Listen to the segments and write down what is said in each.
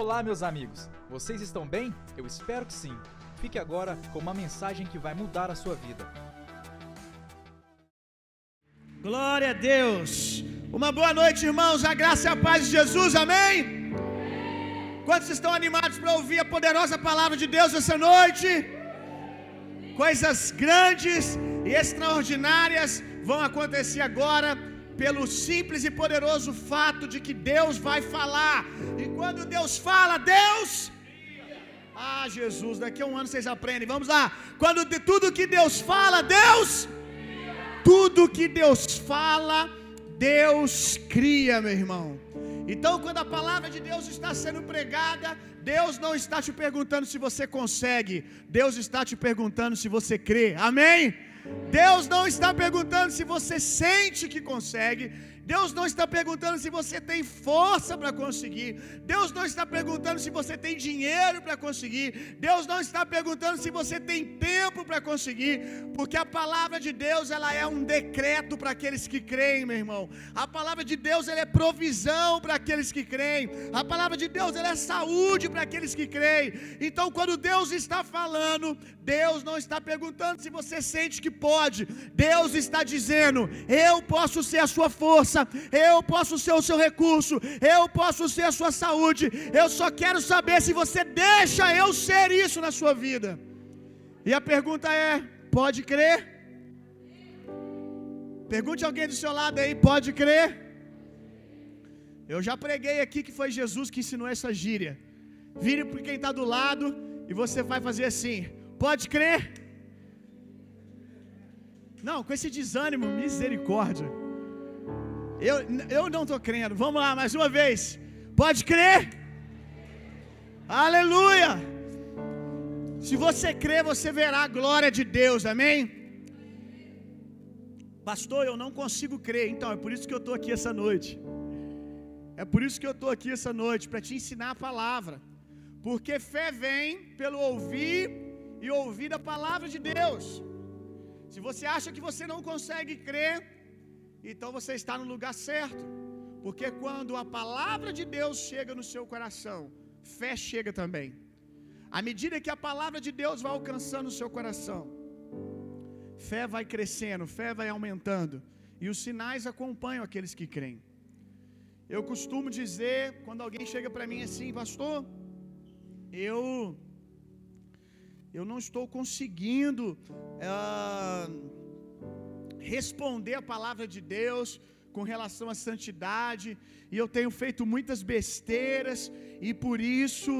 Olá, meus amigos. Vocês estão bem? Eu espero que sim. Fique agora com uma mensagem que vai mudar a sua vida. Glória a Deus. Uma boa noite, irmãos. A graça e a paz de Jesus. Amém? Quantos estão animados para ouvir a poderosa palavra de Deus essa noite? Coisas grandes e extraordinárias vão acontecer agora pelo simples e poderoso fato de que Deus vai falar. E quando Deus fala, Deus. Ah, Jesus, daqui a um ano vocês aprendem. Vamos lá. Quando de tudo que Deus fala, Deus. Tudo que Deus fala, Deus cria, meu irmão. Então, quando a palavra de Deus está sendo pregada, Deus não está te perguntando se você consegue, Deus está te perguntando se você crê. Amém? Deus não está perguntando se você sente que consegue, Deus não está perguntando se você tem força para conseguir. Deus não está perguntando se você tem dinheiro para conseguir. Deus não está perguntando se você tem tempo para conseguir, porque a palavra de Deus, ela é um decreto para aqueles que creem, meu irmão. A palavra de Deus, ela é provisão para aqueles que creem. A palavra de Deus, ela é saúde para aqueles que creem. Então, quando Deus está falando, Deus não está perguntando se você sente que pode. Deus está dizendo: "Eu posso ser a sua força eu posso ser o seu recurso, eu posso ser a sua saúde. Eu só quero saber se você deixa eu ser isso na sua vida. E a pergunta é: pode crer? Pergunte alguém do seu lado aí, pode crer? Eu já preguei aqui que foi Jesus que ensinou essa gíria. Vire para quem está do lado e você vai fazer assim: pode crer? Não, com esse desânimo, misericórdia. Eu, eu não estou crendo. Vamos lá, mais uma vez. Pode crer? Aleluia! Se você crer, você verá a glória de Deus, amém? Pastor, eu não consigo crer, então é por isso que eu estou aqui essa noite. É por isso que eu estou aqui essa noite, para te ensinar a palavra. Porque fé vem pelo ouvir e ouvir a palavra de Deus. Se você acha que você não consegue crer, então você está no lugar certo. Porque quando a palavra de Deus chega no seu coração, fé chega também. À medida que a palavra de Deus vai alcançando o seu coração, fé vai crescendo, fé vai aumentando, e os sinais acompanham aqueles que creem. Eu costumo dizer, quando alguém chega para mim assim, pastor, eu eu não estou conseguindo uh, responder a palavra de Deus com relação à santidade, e eu tenho feito muitas besteiras, e por isso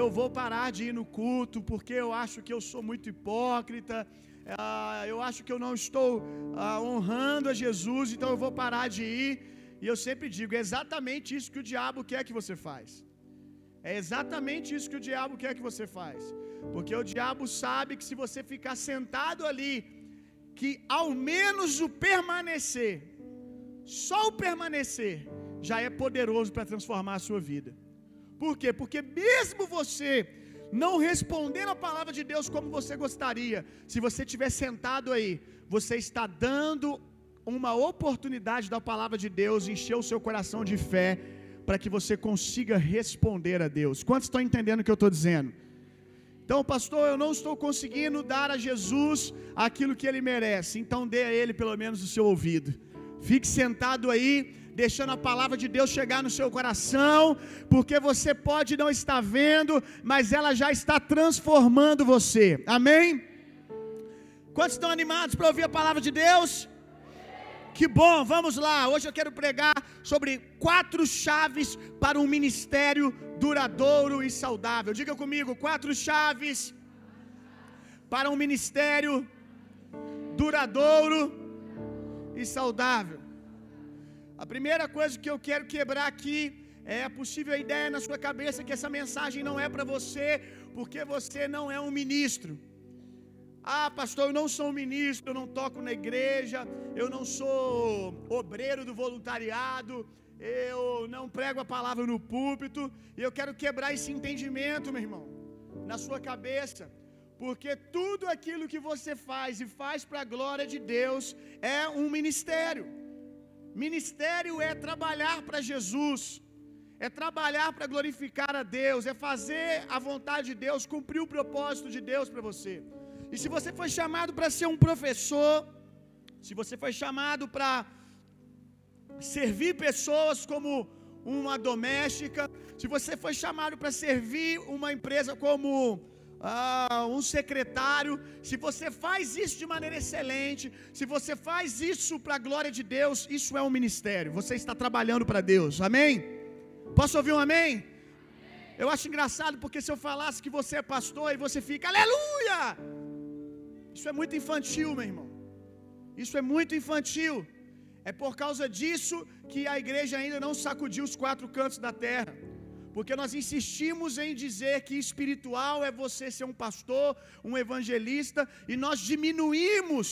eu vou parar de ir no culto, porque eu acho que eu sou muito hipócrita, uh, eu acho que eu não estou uh, honrando a Jesus, então eu vou parar de ir. E eu sempre digo: é exatamente isso que o diabo quer que você faz. É exatamente isso que o diabo quer que você faz. Porque o diabo sabe que se você ficar sentado ali, que ao menos o permanecer, só o permanecer, já é poderoso para transformar a sua vida. Por quê? Porque mesmo você não respondendo a palavra de Deus como você gostaria, se você estiver sentado aí, você está dando uma oportunidade da palavra de Deus encher o seu coração de fé para que você consiga responder a Deus. Quantos estão entendendo o que eu estou dizendo? Então, pastor, eu não estou conseguindo dar a Jesus aquilo que ele merece. Então, dê a ele pelo menos o seu ouvido. Fique sentado aí, deixando a palavra de Deus chegar no seu coração, porque você pode não estar vendo, mas ela já está transformando você. Amém? Quantos estão animados para ouvir a palavra de Deus? Que bom, vamos lá. Hoje eu quero pregar sobre quatro chaves para um ministério duradouro e saudável. Diga comigo, quatro chaves para um ministério duradouro e saudável. A primeira coisa que eu quero quebrar aqui é a possível ideia na sua cabeça que essa mensagem não é para você, porque você não é um ministro. Ah, pastor, eu não sou ministro, eu não toco na igreja, eu não sou obreiro do voluntariado, eu não prego a palavra no púlpito, e eu quero quebrar esse entendimento, meu irmão, na sua cabeça, porque tudo aquilo que você faz e faz para a glória de Deus é um ministério. Ministério é trabalhar para Jesus, é trabalhar para glorificar a Deus, é fazer a vontade de Deus, cumprir o propósito de Deus para você. E se você foi chamado para ser um professor, se você foi chamado para servir pessoas como uma doméstica, se você foi chamado para servir uma empresa como ah, um secretário, se você faz isso de maneira excelente, se você faz isso para a glória de Deus, isso é um ministério. Você está trabalhando para Deus. Amém? Posso ouvir um amém? Eu acho engraçado porque se eu falasse que você é pastor e você fica, aleluia! Isso é muito infantil, meu irmão. Isso é muito infantil. É por causa disso que a igreja ainda não sacudiu os quatro cantos da terra. Porque nós insistimos em dizer que espiritual é você ser um pastor, um evangelista, e nós diminuímos,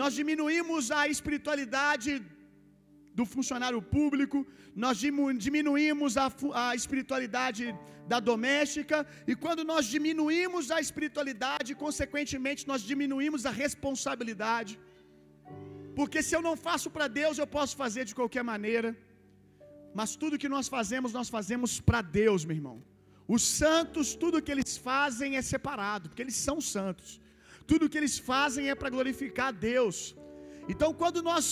nós diminuímos a espiritualidade do funcionário público, nós diminuímos a, a espiritualidade da doméstica, e quando nós diminuímos a espiritualidade, consequentemente, nós diminuímos a responsabilidade. Porque se eu não faço para Deus, eu posso fazer de qualquer maneira. Mas tudo que nós fazemos, nós fazemos para Deus, meu irmão. Os santos, tudo que eles fazem é separado, porque eles são santos. Tudo que eles fazem é para glorificar a Deus. Então, quando nós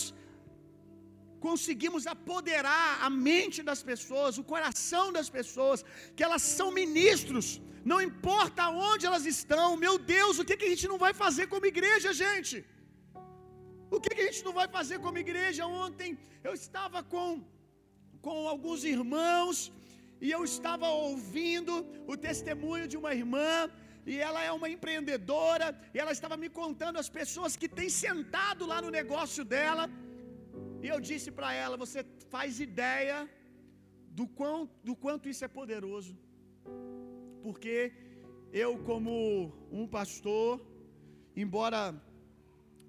conseguimos apoderar a mente das pessoas, o coração das pessoas, que elas são ministros, não importa onde elas estão, meu Deus, o que, que a gente não vai fazer como igreja, gente? O que, que a gente não vai fazer como igreja? Ontem eu estava com, com alguns irmãos e eu estava ouvindo o testemunho de uma irmã e ela é uma empreendedora, e ela estava me contando as pessoas que têm sentado lá no negócio dela, e eu disse para ela: Você faz ideia do, quão, do quanto isso é poderoso, porque eu, como um pastor, embora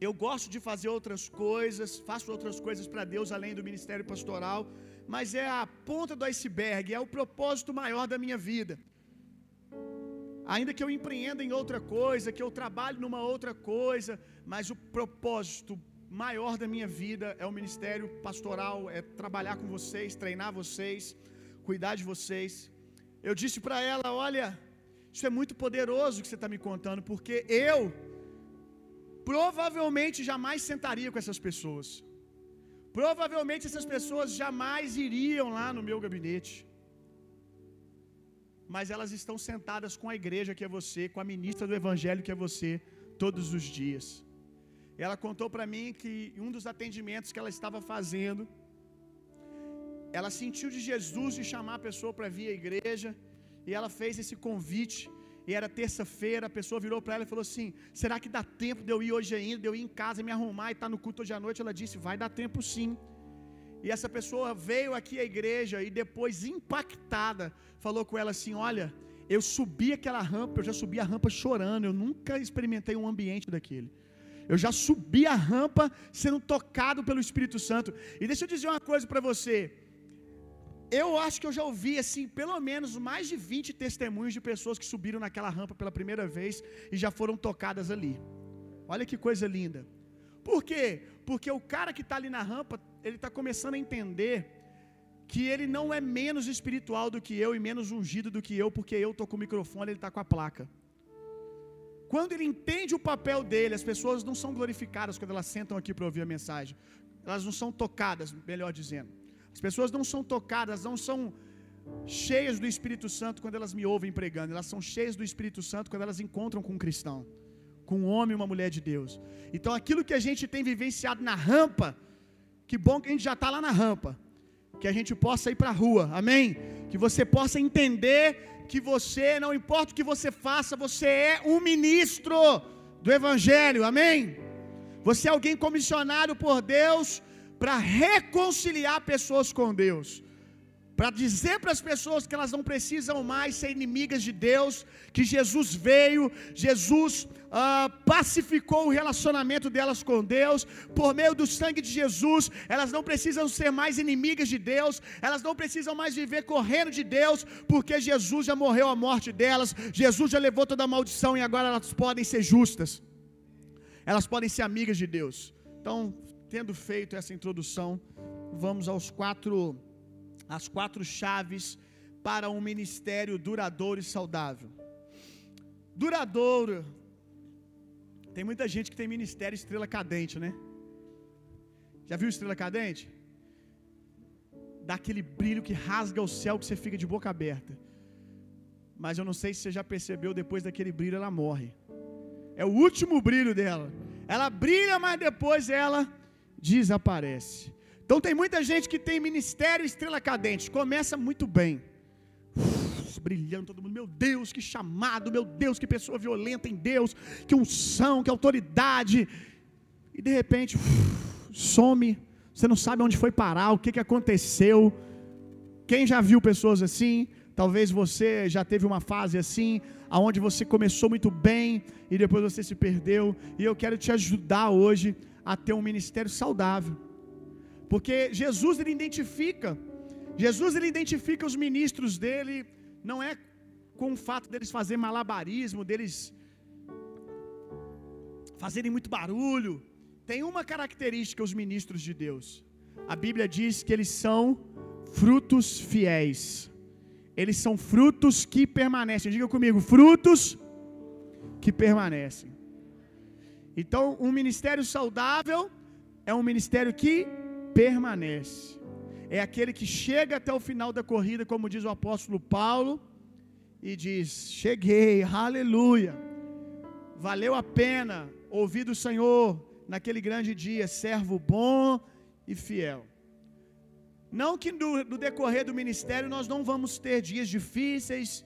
eu gosto de fazer outras coisas, faço outras coisas para Deus além do ministério pastoral, mas é a ponta do iceberg, é o propósito maior da minha vida. Ainda que eu empreenda em outra coisa, que eu trabalhe numa outra coisa, mas o propósito maior da minha vida é o ministério pastoral, é trabalhar com vocês, treinar vocês, cuidar de vocês. Eu disse para ela: Olha, isso é muito poderoso que você está me contando, porque eu provavelmente jamais sentaria com essas pessoas. Provavelmente essas pessoas jamais iriam lá no meu gabinete. Mas elas estão sentadas com a igreja que é você, com a ministra do evangelho que é você, todos os dias. Ela contou para mim que um dos atendimentos que ela estava fazendo, ela sentiu de Jesus de chamar a pessoa para vir à igreja, e ela fez esse convite. E era terça-feira, a pessoa virou para ela e falou assim: Será que dá tempo de eu ir hoje ainda, de eu ir em casa, me arrumar e estar tá no culto hoje à noite? Ela disse: Vai dar tempo sim. E essa pessoa veio aqui à igreja e depois, impactada, falou com ela assim: Olha, eu subi aquela rampa, eu já subi a rampa chorando, eu nunca experimentei um ambiente daquele. Eu já subi a rampa sendo tocado pelo Espírito Santo. E deixa eu dizer uma coisa para você. Eu acho que eu já ouvi assim, pelo menos mais de 20 testemunhos de pessoas que subiram naquela rampa pela primeira vez e já foram tocadas ali. Olha que coisa linda. Por quê? Porque o cara que está ali na rampa, ele está começando a entender que ele não é menos espiritual do que eu e menos ungido do que eu, porque eu estou com o microfone, ele está com a placa. Quando ele entende o papel dele, as pessoas não são glorificadas quando elas sentam aqui para ouvir a mensagem. Elas não são tocadas, melhor dizendo. As pessoas não são tocadas, não são cheias do Espírito Santo quando elas me ouvem pregando. Elas são cheias do Espírito Santo quando elas encontram com um cristão, com um homem e uma mulher de Deus. Então aquilo que a gente tem vivenciado na rampa, que bom que a gente já está lá na rampa. Que a gente possa ir para a rua, amém? Que você possa entender que você, não importa o que você faça, você é um ministro do Evangelho, amém? Você é alguém comissionado por Deus para reconciliar pessoas com Deus para dizer para as pessoas que elas não precisam mais ser inimigas de Deus, que Jesus veio, Jesus uh, pacificou o relacionamento delas com Deus, por meio do sangue de Jesus, elas não precisam ser mais inimigas de Deus, elas não precisam mais viver correndo de Deus, porque Jesus já morreu a morte delas, Jesus já levou toda a maldição e agora elas podem ser justas, elas podem ser amigas de Deus. Então, tendo feito essa introdução, vamos aos quatro as quatro chaves para um ministério duradouro e saudável. Duradouro. Tem muita gente que tem ministério estrela cadente, né? Já viu estrela cadente? Dá aquele brilho que rasga o céu que você fica de boca aberta. Mas eu não sei se você já percebeu, depois daquele brilho ela morre. É o último brilho dela. Ela brilha, mas depois ela desaparece. Então tem muita gente que tem ministério estrela cadente. Começa muito bem. Uf, brilhando todo mundo. Meu Deus, que chamado. Meu Deus, que pessoa violenta em Deus. Que unção, que autoridade. E de repente, uf, some. Você não sabe onde foi parar, o que, que aconteceu. Quem já viu pessoas assim? Talvez você já teve uma fase assim, aonde você começou muito bem e depois você se perdeu. E eu quero te ajudar hoje a ter um ministério saudável. Porque Jesus ele identifica, Jesus ele identifica os ministros dele, não é com o fato deles fazer malabarismo, deles fazerem muito barulho. Tem uma característica os ministros de Deus. A Bíblia diz que eles são frutos fiéis. Eles são frutos que permanecem. Diga comigo, frutos que permanecem. Então, um ministério saudável é um ministério que permanece. É aquele que chega até o final da corrida, como diz o apóstolo Paulo, e diz: Cheguei, aleluia. Valeu a pena ouvir do Senhor naquele grande dia, servo bom e fiel. Não que no, no, decorrer do ministério nós não vamos ter dias difíceis,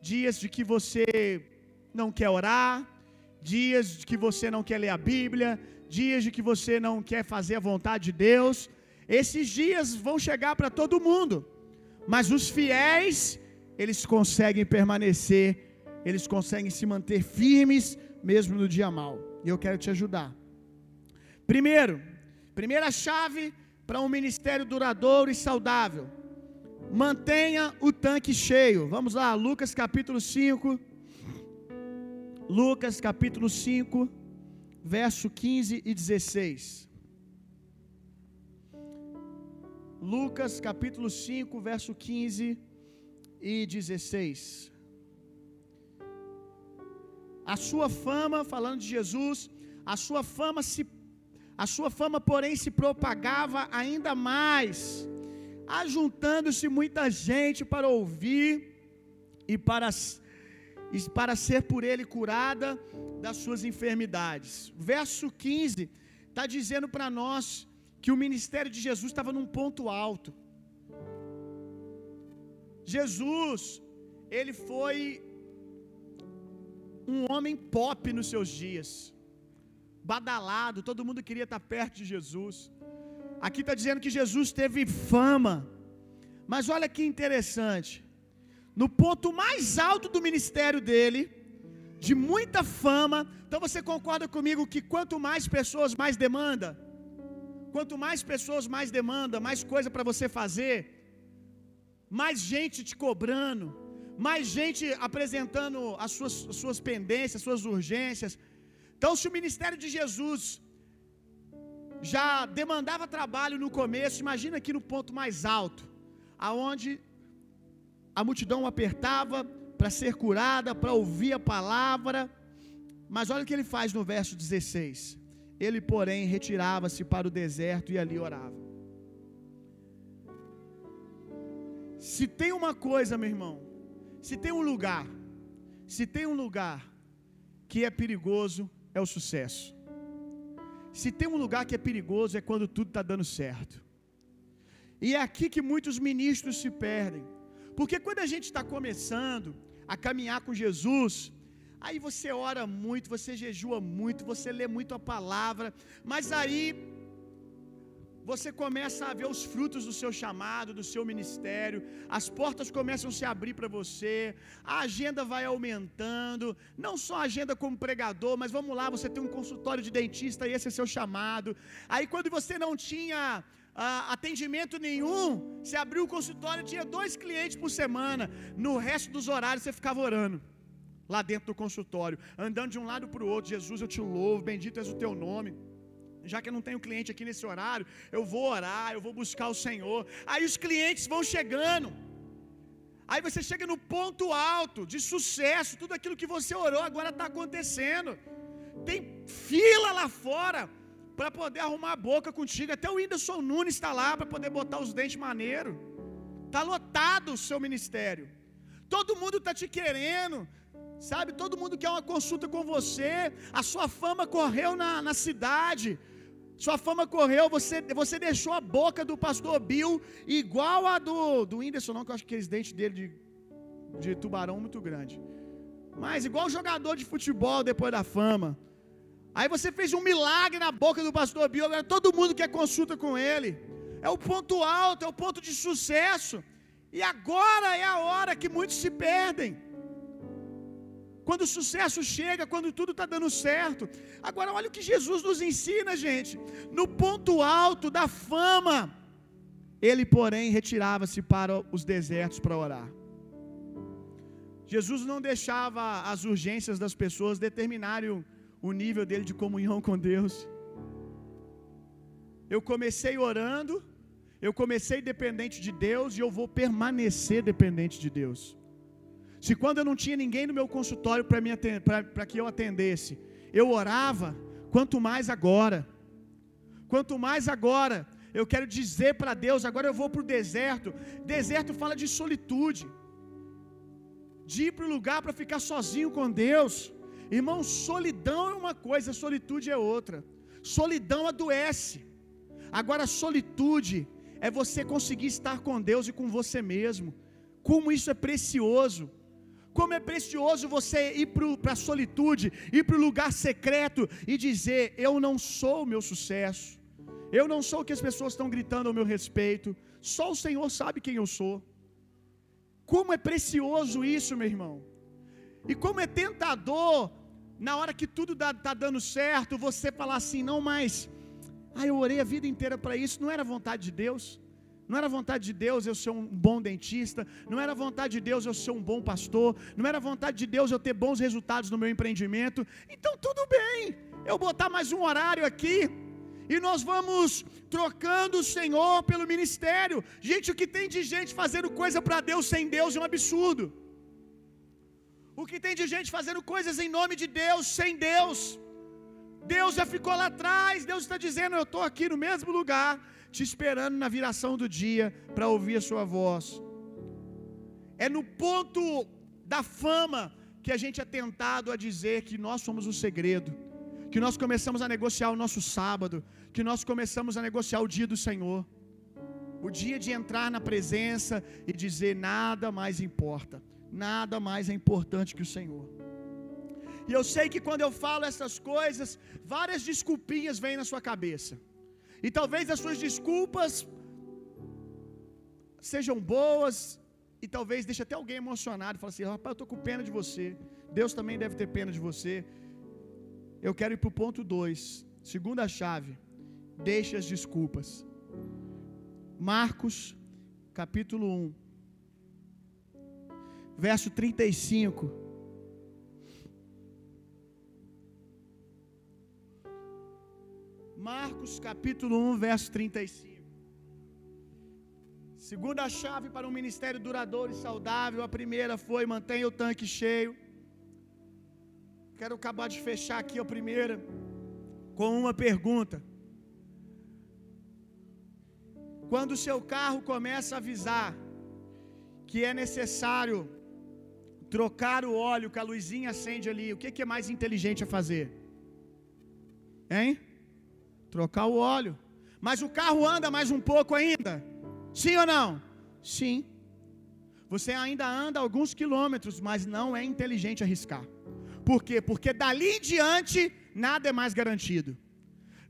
dias de que você não quer orar, dias de que você não quer ler a Bíblia, dias de que você não quer fazer a vontade de Deus. Esses dias vão chegar para todo mundo, mas os fiéis, eles conseguem permanecer, eles conseguem se manter firmes mesmo no dia mal. E eu quero te ajudar. Primeiro, primeira chave para um ministério duradouro e saudável. Mantenha o tanque cheio. Vamos lá, Lucas capítulo 5. Lucas capítulo 5, verso 15 e 16. Lucas capítulo 5, verso 15 e 16. A sua fama, falando de Jesus, a sua fama se a sua fama, porém, se propagava ainda mais, ajuntando-se muita gente para ouvir e para, para ser por ele curada das suas enfermidades. Verso 15 está dizendo para nós que o ministério de Jesus estava num ponto alto. Jesus, ele foi um homem pop nos seus dias badalado, todo mundo queria estar perto de Jesus. Aqui está dizendo que Jesus teve fama, mas olha que interessante, no ponto mais alto do ministério dele, de muita fama, então você concorda comigo que quanto mais pessoas, mais demanda? Quanto mais pessoas, mais demanda, mais coisa para você fazer, mais gente te cobrando, mais gente apresentando as suas, as suas pendências, as suas urgências, então, se o ministério de Jesus já demandava trabalho no começo, imagina aqui no ponto mais alto, aonde a multidão apertava para ser curada, para ouvir a palavra. Mas olha o que ele faz no verso 16. Ele, porém, retirava-se para o deserto e ali orava. Se tem uma coisa, meu irmão, se tem um lugar, se tem um lugar que é perigoso, é o sucesso. Se tem um lugar que é perigoso é quando tudo está dando certo. E é aqui que muitos ministros se perdem. Porque quando a gente está começando a caminhar com Jesus, aí você ora muito, você jejua muito, você lê muito a palavra, mas aí você começa a ver os frutos do seu chamado, do seu ministério, as portas começam a se abrir para você, a agenda vai aumentando, não só a agenda como pregador, mas vamos lá, você tem um consultório de dentista e esse é seu chamado. Aí quando você não tinha ah, atendimento nenhum, você abriu o consultório, tinha dois clientes por semana, no resto dos horários você ficava orando. Lá dentro do consultório, andando de um lado para o outro, Jesus, eu te louvo, bendito és o teu nome. já que eu não tenho cliente aqui nesse horário, eu vou orar, eu vou buscar o Senhor. Aí os clientes vão chegando. Aí você chega no ponto alto de sucesso, tudo aquilo que você orou agora está acontecendo. Tem fila lá fora para poder arrumar a boca contigo. Até o Whindersson Nunes está lá para poder botar os dentes maneiro. Está lotado o seu ministério. Todo mundo está te querendo. Sabe, todo mundo quer uma consulta com você. A sua fama correu na, na cidade. Sua fama correu, você, você deixou a boca do pastor Bill igual a do, do Whindersson, não, que eu acho que aqueles dentes dele de, de tubarão muito grande. Mas igual jogador de futebol depois da fama. Aí você fez um milagre na boca do pastor Bill, agora todo mundo quer consulta com ele. É o ponto alto, é o ponto de sucesso. E agora é a hora que muitos se perdem. Quando o sucesso chega, quando tudo está dando certo. Agora, olha o que Jesus nos ensina, gente. No ponto alto da fama, ele, porém, retirava-se para os desertos para orar. Jesus não deixava as urgências das pessoas determinarem o, nível dele de comunhão com Deus. Eu comecei orando, eu comecei dependente de Deus e eu vou permanecer dependente de Deus. Se quando eu não tinha ninguém no meu consultório para que eu atendesse, eu orava, quanto mais agora. Quanto mais agora, eu quero dizer para Deus, agora eu vou para o deserto. Deserto fala de solitude, de ir para o lugar para ficar sozinho com Deus. Irmão, solidão é uma coisa, solitude é outra. Solidão adoece. Agora, solitude é você conseguir estar com Deus e com você mesmo. Como isso é precioso. Como é precioso você ir para a solitude, ir para o lugar secreto e dizer: Eu não sou o meu sucesso, eu não sou o que as pessoas estão gritando ao meu respeito, só o Senhor sabe quem eu sou. Como é precioso isso, meu irmão, e como é tentador, na hora que tudo está dando certo, você falar assim: Não, mas, ah, eu orei a vida inteira para isso, não era vontade de Deus. Não era vontade de Deus eu ser um bom dentista, não era vontade de Deus eu ser um bom pastor, não era vontade de Deus eu ter bons resultados no meu empreendimento. Então tudo bem, eu botar mais um horário aqui e nós vamos trocando o Senhor pelo ministério. Gente, o que tem de gente fazendo coisa para Deus sem Deus é um absurdo. O que tem de gente fazendo coisas em nome de Deus sem Deus. Deus já ficou lá atrás, Deus está dizendo: Eu estou aqui no mesmo lugar, te esperando na viração do dia para ouvir a sua voz. É no ponto da fama que a gente é tentado a dizer que nós somos o segredo, que nós começamos a negociar o nosso sábado, que nós começamos a negociar o dia do Senhor, o dia de entrar na presença e dizer: nada mais importa, nada mais é importante que o Senhor. E eu sei que quando eu falo essas coisas, várias desculpinhas vêm na sua cabeça. E talvez as suas desculpas sejam boas e talvez deixe até alguém emocionado, fala assim: "Rapaz, eu estou com pena de você. Deus também deve ter pena de você." Eu quero ir para o ponto 2. Segunda chave. Deixe as desculpas. Marcos, capítulo 1, verso 35. Marcos capítulo 1, verso 35. Segunda chave para um ministério duradouro e saudável. A primeira foi mantenha o tanque cheio. Quero acabar de fechar aqui a primeira com uma pergunta. Quando o seu carro começa a avisar que é necessário trocar o óleo, que a luzinha acende ali, o que, que é mais inteligente a fazer? Hein? Trocar o óleo. Mas o carro anda mais um pouco ainda? Sim ou não? Sim. Você ainda anda alguns quilômetros, mas não é inteligente arriscar. Por quê? Porque dali em diante nada é mais garantido.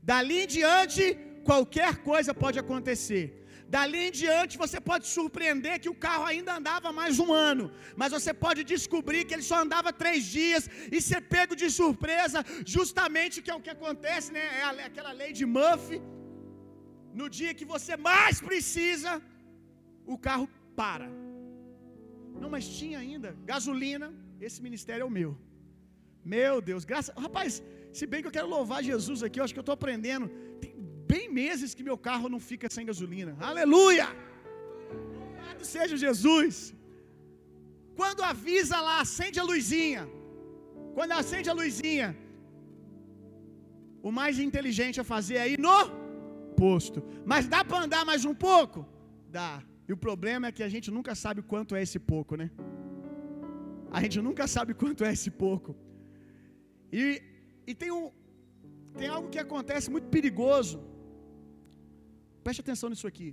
Dali em diante qualquer coisa pode acontecer. Dali em diante você pode surpreender que o carro ainda andava mais um ano, mas você pode descobrir que ele só andava três dias e ser pego de surpresa, justamente que é o que acontece, né? É aquela lei de Murphy. No dia que você mais precisa, o carro para. Não, mas tinha ainda gasolina. Esse ministério é o meu. Meu Deus, graças. Rapaz, Se bem que eu quero louvar Jesus aqui, eu acho que eu estou aprendendo. Tem bem meses que meu carro não fica sem gasolina. Aleluia! Louvado seja Jesus. Quando avisa lá, acende a luzinha. Quando acende a luzinha, o mais inteligente a fazer é ir no posto. Mas dá para andar mais um pouco? Dá. E o problema é que a gente nunca sabe quanto é esse pouco, né? A gente nunca sabe quanto é esse pouco. E, e tem, um, tem algo que acontece muito perigoso. Preste atenção nisso aqui.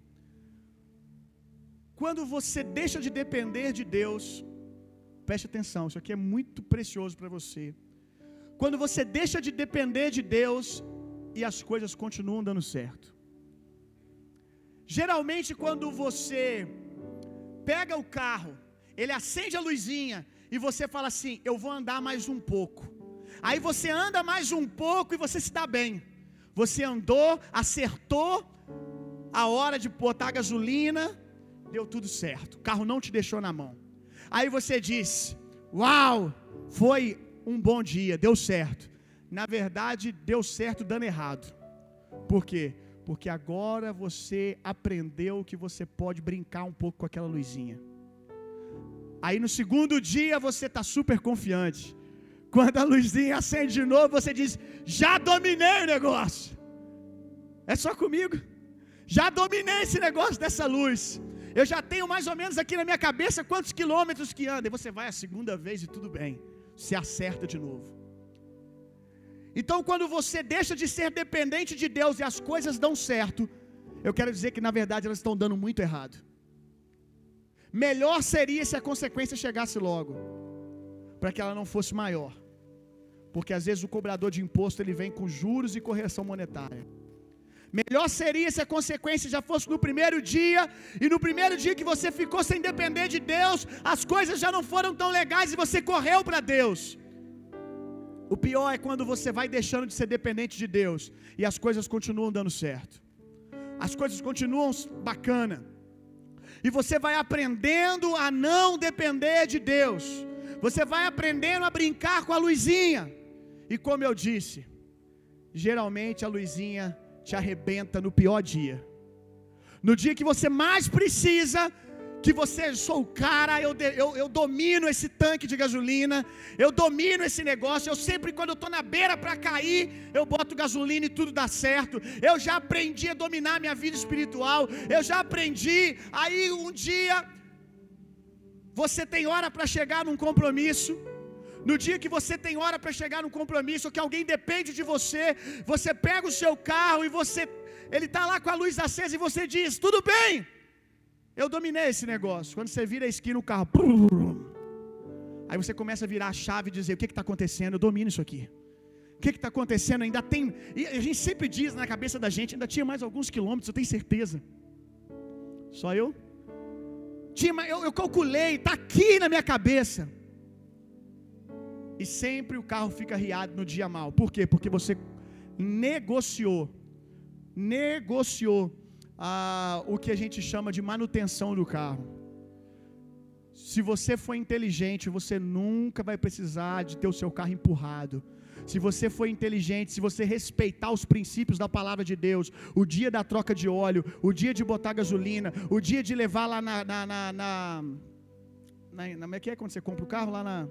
Quando você deixa de depender de Deus, preste atenção, isso aqui é muito precioso para você. Quando você deixa de depender de Deus e as coisas continuam dando certo. Geralmente, quando você pega o carro, ele acende a luzinha e você fala assim: Eu vou andar mais um pouco. Aí você anda mais um pouco e você se dá bem. Você andou, acertou a hora de botar gasolina, deu tudo certo. O carro não te deixou na mão. Aí você diz: Uau, foi um bom dia, deu certo. Na verdade, deu certo dando errado. Por quê? Porque agora você aprendeu que você pode brincar um pouco com aquela luzinha. Aí no segundo dia você está super confiante. Quando a luzinha acende de novo, você diz: Já dominei o negócio. É só comigo. Já dominei esse negócio dessa luz. Eu já tenho mais ou menos aqui na minha cabeça quantos quilômetros que anda. E você vai a segunda vez e tudo bem. Se acerta de novo. Então, quando você deixa de ser dependente de Deus e as coisas dão certo, eu quero dizer que na verdade elas estão dando muito errado. Melhor seria se a consequência chegasse logo, para que ela não fosse maior. Porque às vezes o cobrador de imposto ele vem com juros e correção monetária. Melhor seria se a consequência já fosse no primeiro dia, e no primeiro dia que você ficou sem depender de Deus, as coisas já não foram tão legais e você correu para Deus. O pior é quando você vai deixando de ser dependente de Deus e as coisas continuam dando certo. As coisas continuam bacana. E você vai aprendendo a não depender de Deus. Você vai aprendendo a brincar com a luzinha. E como eu disse, geralmente a luzinha te arrebenta no pior dia. No dia que você mais precisa, que você sou o cara, eu, eu, eu domino esse tanque de gasolina, eu domino esse negócio. Eu sempre, quando eu estou na beira para cair, eu boto gasolina e tudo dá certo. Eu já aprendi a dominar minha vida espiritual, eu já aprendi. Aí um dia, você tem hora para chegar num compromisso. No dia que você tem hora para chegar num compromisso, que alguém depende de você, você pega o seu carro e você, ele está lá com a luz acesa e você diz: tudo bem, eu dominei esse negócio. Quando você vira a esquina, o carro. Aí você começa a virar a chave e dizer: o que está acontecendo? Eu domino isso aqui. O que está acontecendo? Ainda tem. E a gente sempre diz na cabeça da gente: ainda tinha mais alguns quilômetros, eu tenho certeza. Só eu? Tinha, eu, eu calculei, está aqui na minha cabeça. E sempre o carro fica riado no dia mal. Por quê? Porque você negociou. Negociou ah, o que a gente chama de manutenção do carro. Se você for inteligente, você nunca vai precisar de ter o seu carro empurrado. Se você for inteligente, se você respeitar os princípios da palavra de Deus, o dia da troca de óleo, o dia de botar gasolina, o dia de levar lá na. na, na, na, na, na como é que é quando você compra o carro? Lá na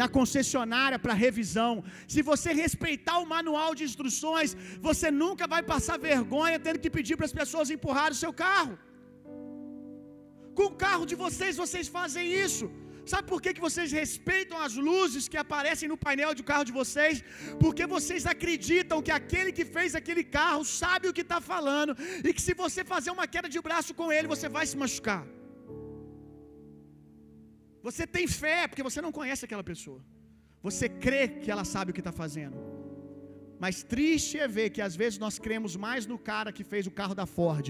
na concessionária para revisão, se você respeitar o manual de instruções, você nunca vai passar vergonha tendo que pedir para as pessoas empurrar o seu carro. Com o carro de vocês, vocês fazem isso. Sabe por que, que vocês respeitam as luzes que aparecem no painel de carro de vocês? Porque vocês acreditam que aquele que fez aquele carro sabe o que está falando e que se você fazer uma queda de braço com ele, você vai se machucar. Você tem fé porque você não conhece aquela pessoa. Você crê que ela sabe o que está fazendo. Mas triste é ver que às vezes nós cremos mais no cara que fez o carro da Ford.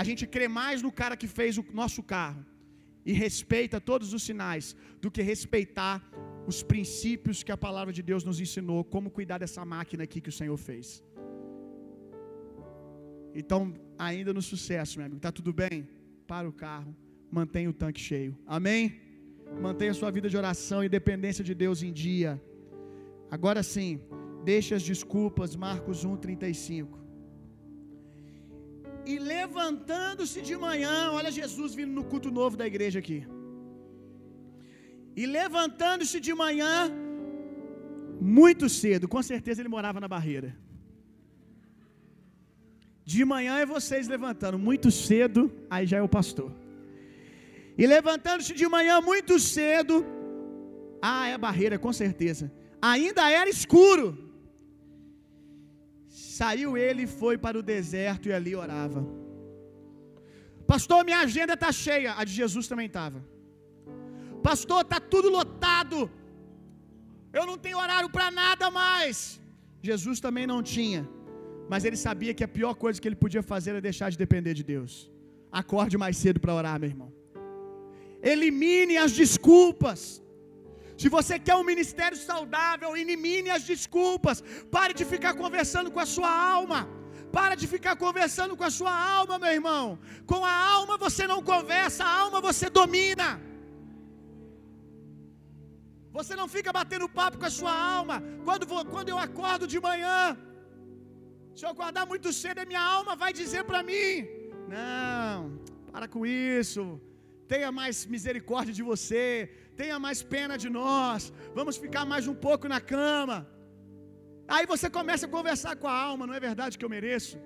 A gente crê mais no cara que fez o nosso carro e respeita todos os sinais do que respeitar os princípios que a palavra de Deus nos ensinou, como cuidar dessa máquina aqui que o Senhor fez. Então, ainda no sucesso, meu amigo, tá tudo bem? Para o carro, mantenha o tanque cheio. Amém? Mantenha sua vida de oração e dependência de Deus em dia. Agora sim, deixa as desculpas, Marcos 1:35. E levantando-se de manhã, olha Jesus vindo no culto novo da igreja aqui. E levantando-se de manhã, muito cedo, com certeza ele morava na barreira. De manhã é vocês levantando, muito cedo, aí já é o pastor. E levantando-se de manhã muito cedo, ah, é a barreira, com certeza. Ainda era escuro. Saiu ele e foi para o deserto e ali orava. Pastor, minha agenda está cheia. A de Jesus também estava. Pastor, está tudo lotado. Eu não tenho horário para nada mais. Jesus também não tinha. Mas ele sabia que a pior coisa que ele podia fazer era deixar de depender de Deus. Acorde mais cedo para orar, meu irmão. Elimine as desculpas. Se você quer um ministério saudável, elimine as desculpas. Pare de ficar conversando com a sua alma. Para de ficar conversando com a sua alma, meu irmão. Com a alma você não conversa, a alma você domina. Você não fica batendo papo com a sua alma. Quando, quando eu acordo de manhã, se eu acordar muito cedo, a minha alma vai dizer para mim: Não, para com isso. Tenha mais misericórdia de você. Tenha mais pena de nós. Vamos ficar mais um pouco na cama. Aí você começa a conversar com a alma. Não é verdade que eu mereço?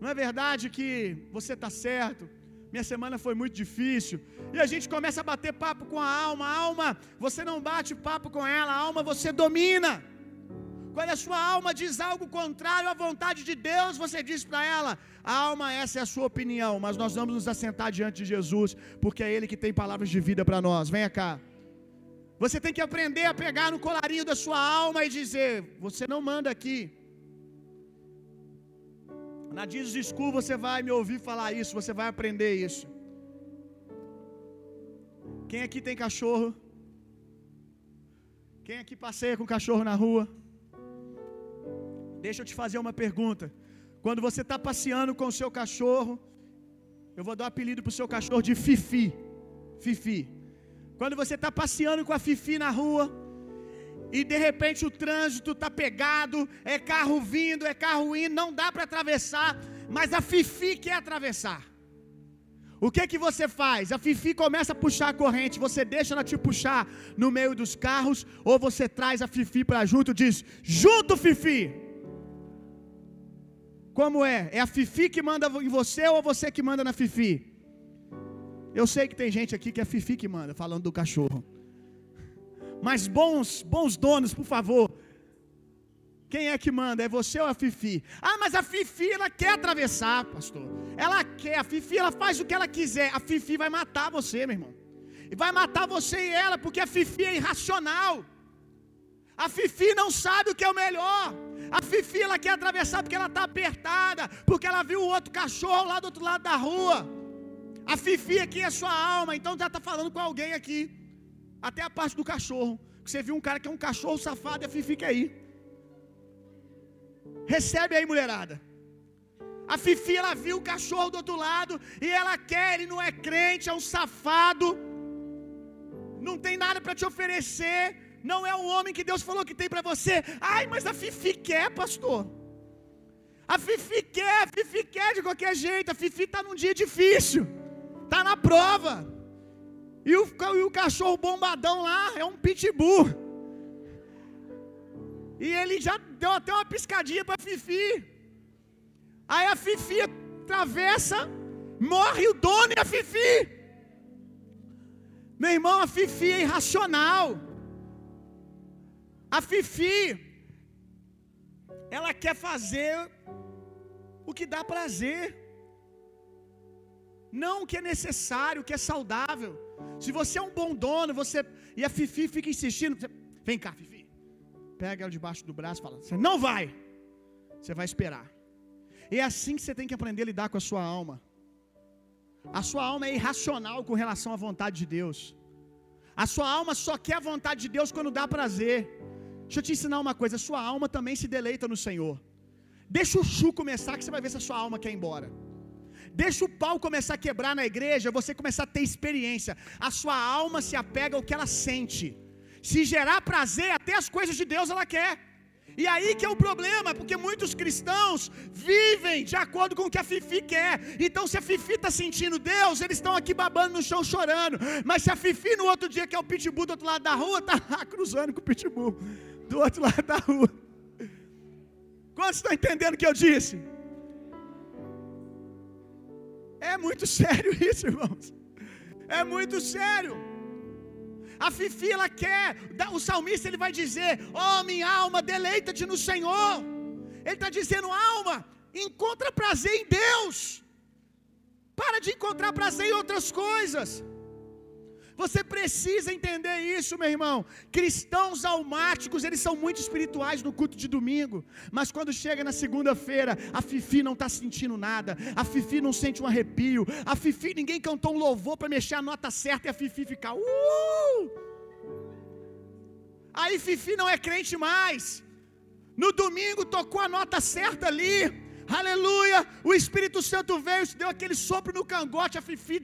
Não é verdade que você está certo? Minha semana foi muito difícil. E a gente começa a bater papo com a alma. A alma, você não bate papo com ela. A alma você domina. Quando a sua alma diz algo contrário à vontade de Deus, você diz para ela: alma, essa é a sua opinião, mas nós vamos nos assentar diante de Jesus, porque é Ele que tem palavras de vida para nós. Venha cá. Você tem que aprender a pegar no colarinho da sua alma e dizer: Você não manda aqui. Na Jesus School você vai me ouvir falar isso, você vai aprender isso. Quem aqui tem cachorro? Quem aqui passeia com cachorro na rua? Deixa eu te fazer uma pergunta. Quando você está passeando com o seu cachorro, eu vou dar um apelido para o seu cachorro de Fifi. Fifi. Quando você está passeando com a Fifi na rua, e de repente o trânsito está pegado, é carro vindo, é carro indo, não dá para atravessar, mas a Fifi quer atravessar. O que que você faz? A Fifi começa a puxar a corrente, você deixa ela te puxar no meio dos carros, ou você traz a Fifi para junto e diz: Junto, Fifi! Como é? É a Fifi que manda em você ou você que manda na Fifi? Eu sei que tem gente aqui que é a Fifi que manda, falando do cachorro. Mas bons, bons donos, por favor. Quem é que manda? É você ou a Fifi? Ah, mas a Fifi ela quer atravessar, pastor. Ela quer, a Fifi ela faz o que ela quiser. A Fifi vai matar você, meu irmão. E vai matar você e ela, porque a Fifi é irracional. A Fifi não sabe o que é o melhor. A Fifi ela quer atravessar porque ela está apertada, porque ela viu o outro cachorro lá do outro lado da rua. A Fifi aqui é sua alma, então já está falando com alguém aqui. Até a parte do cachorro. Você viu um cara que é um cachorro safado e a Fifi quer ir. Recebe aí, mulherada. A Fifi ela viu o cachorro do outro lado e ela quer, ele não é crente, é um safado. Não tem nada para te oferecer. Não é o homem que Deus falou que tem para você. Ai, mas a Fifi quer, pastor. A Fifi quer, a Fifi quer de qualquer jeito. A Fifi está num dia difícil. Está na prova. E o, e o cachorro bombadão lá é um pitbull. E ele já deu até uma piscadinha para Fifi. Aí a Fifi atravessa, morre o dono e a Fifi. Meu irmão, a Fifi é irracional. A Fifi, ela quer fazer o que dá prazer, não o que é necessário, o que é saudável. Se você é um bom dono, você e a Fifi fica insistindo, você... vem cá, Fifi, pega ela debaixo do braço e fala: você não vai, você vai esperar. E é assim que você tem que aprender a lidar com a sua alma. A sua alma é irracional com relação à vontade de Deus. A sua alma só quer a vontade de Deus quando dá prazer. Deixa eu te ensinar uma coisa: sua alma também se deleita no Senhor. Deixa o chu começar, que você vai ver se a sua alma quer ir embora. Deixa o pau começar a quebrar na igreja, você começar a ter experiência. A sua alma se apega ao que ela sente. Se gerar prazer, até as coisas de Deus ela quer. E aí que é o problema, porque muitos cristãos vivem de acordo com o que a Fifi quer. Então, se a Fifi está sentindo Deus, eles estão aqui babando no chão chorando. Mas se a Fifi no outro dia, que é o pitbull do outro lado da rua, está cruzando com o pitbull do outro lado da rua. Quantos estão entendendo o que eu disse? É muito sério isso, irmãos. É muito sério. A Fifi ela quer, o salmista ele vai dizer: "Oh, minha alma, deleita-te no Senhor". Ele está dizendo: "Alma, encontra prazer em Deus. Para de encontrar prazer em outras coisas. Você precisa entender isso, meu irmão. Cristãos almáticos, eles são muito espirituais no culto de domingo, mas quando chega na segunda-feira, a Fifi não está sentindo nada, a Fifi não sente um arrepio, a Fifi, ninguém cantou um louvor para mexer a nota certa e a Fifi fica, uh! Aí Fifi não é crente mais. No domingo tocou a nota certa ali, aleluia. O Espírito Santo veio, deu aquele sopro no cangote, a Fifi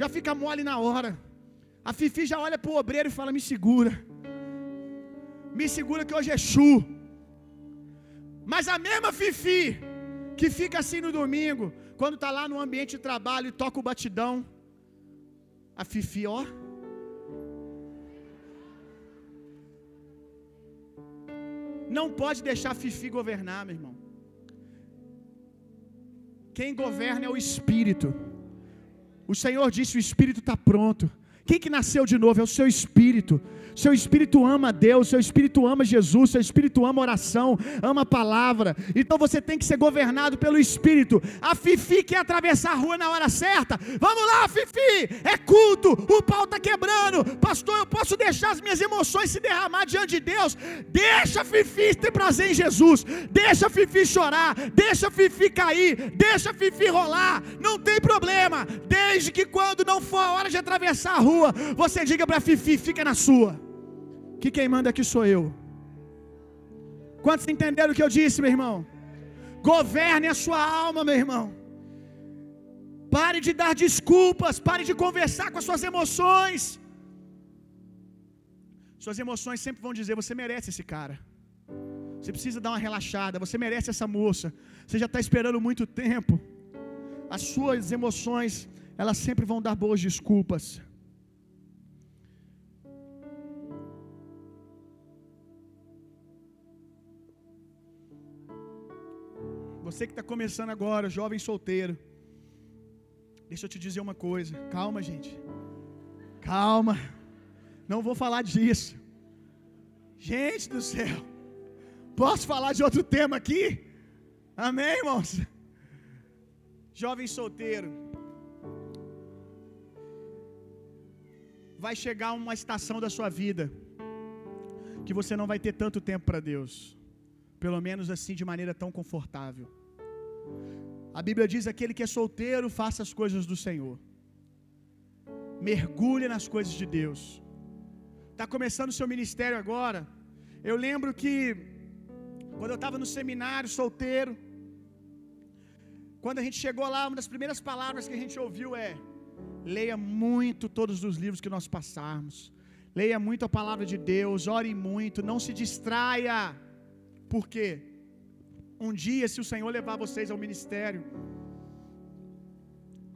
já fica mole na hora. A Fifi já olha para o obreiro e fala: Me segura, me segura que hoje é chu. Mas a mesma Fifi que fica assim no domingo, quando está lá no ambiente de trabalho e toca o batidão, a Fifi, ó. Não pode deixar a Fifi governar, meu irmão. Quem governa é o Espírito. O Senhor disse: o espírito está pronto. Quem que nasceu de novo? É o seu espírito. Seu espírito ama Deus, seu espírito ama Jesus, seu espírito ama oração, ama a palavra. Então você tem que ser governado pelo espírito. A Fifi quer atravessar a rua na hora certa. Vamos lá, Fifi! É culto, o pau está quebrando. Pastor, eu posso deixar as minhas emoções se derramar diante de Deus. Deixa a Fifi ter prazer em Jesus. Deixa a Fifi chorar, deixa a Fifi cair, deixa a Fifi rolar. Não tem problema. Desde que quando não for a hora de atravessar a rua, você diga para Fifi, fica na sua que quem manda aqui sou eu. Quantos entenderam o que eu disse, meu irmão? Governe a sua alma, meu irmão. Pare de dar desculpas, pare de conversar com as suas emoções. Suas emoções sempre vão dizer: você merece esse cara. Você precisa dar uma relaxada, você merece essa moça. Você já está esperando muito tempo. As suas emoções, elas sempre vão dar boas desculpas. Você que está começando agora, jovem solteiro. Deixa eu te dizer uma coisa. Calma, gente. Calma. Não vou falar disso. Gente do céu. Posso falar de outro tema aqui? Amém, irmãos? Jovem solteiro. Vai chegar uma estação da sua vida que você não vai ter tanto tempo para Deus. Pelo menos assim de maneira tão confortável. A Bíblia diz: aquele que é solteiro, faça as coisas do Senhor. Mergulhe nas coisas de Deus. Está começando o seu ministério agora. Eu lembro que, quando eu estava no seminário, solteiro, quando a gente chegou lá, uma das primeiras palavras que a gente ouviu é: leia muito todos os livros que nós passarmos. Leia muito a palavra de Deus, ore muito, não se distraia. Por quê? Um dia, se o Senhor levar vocês ao ministério,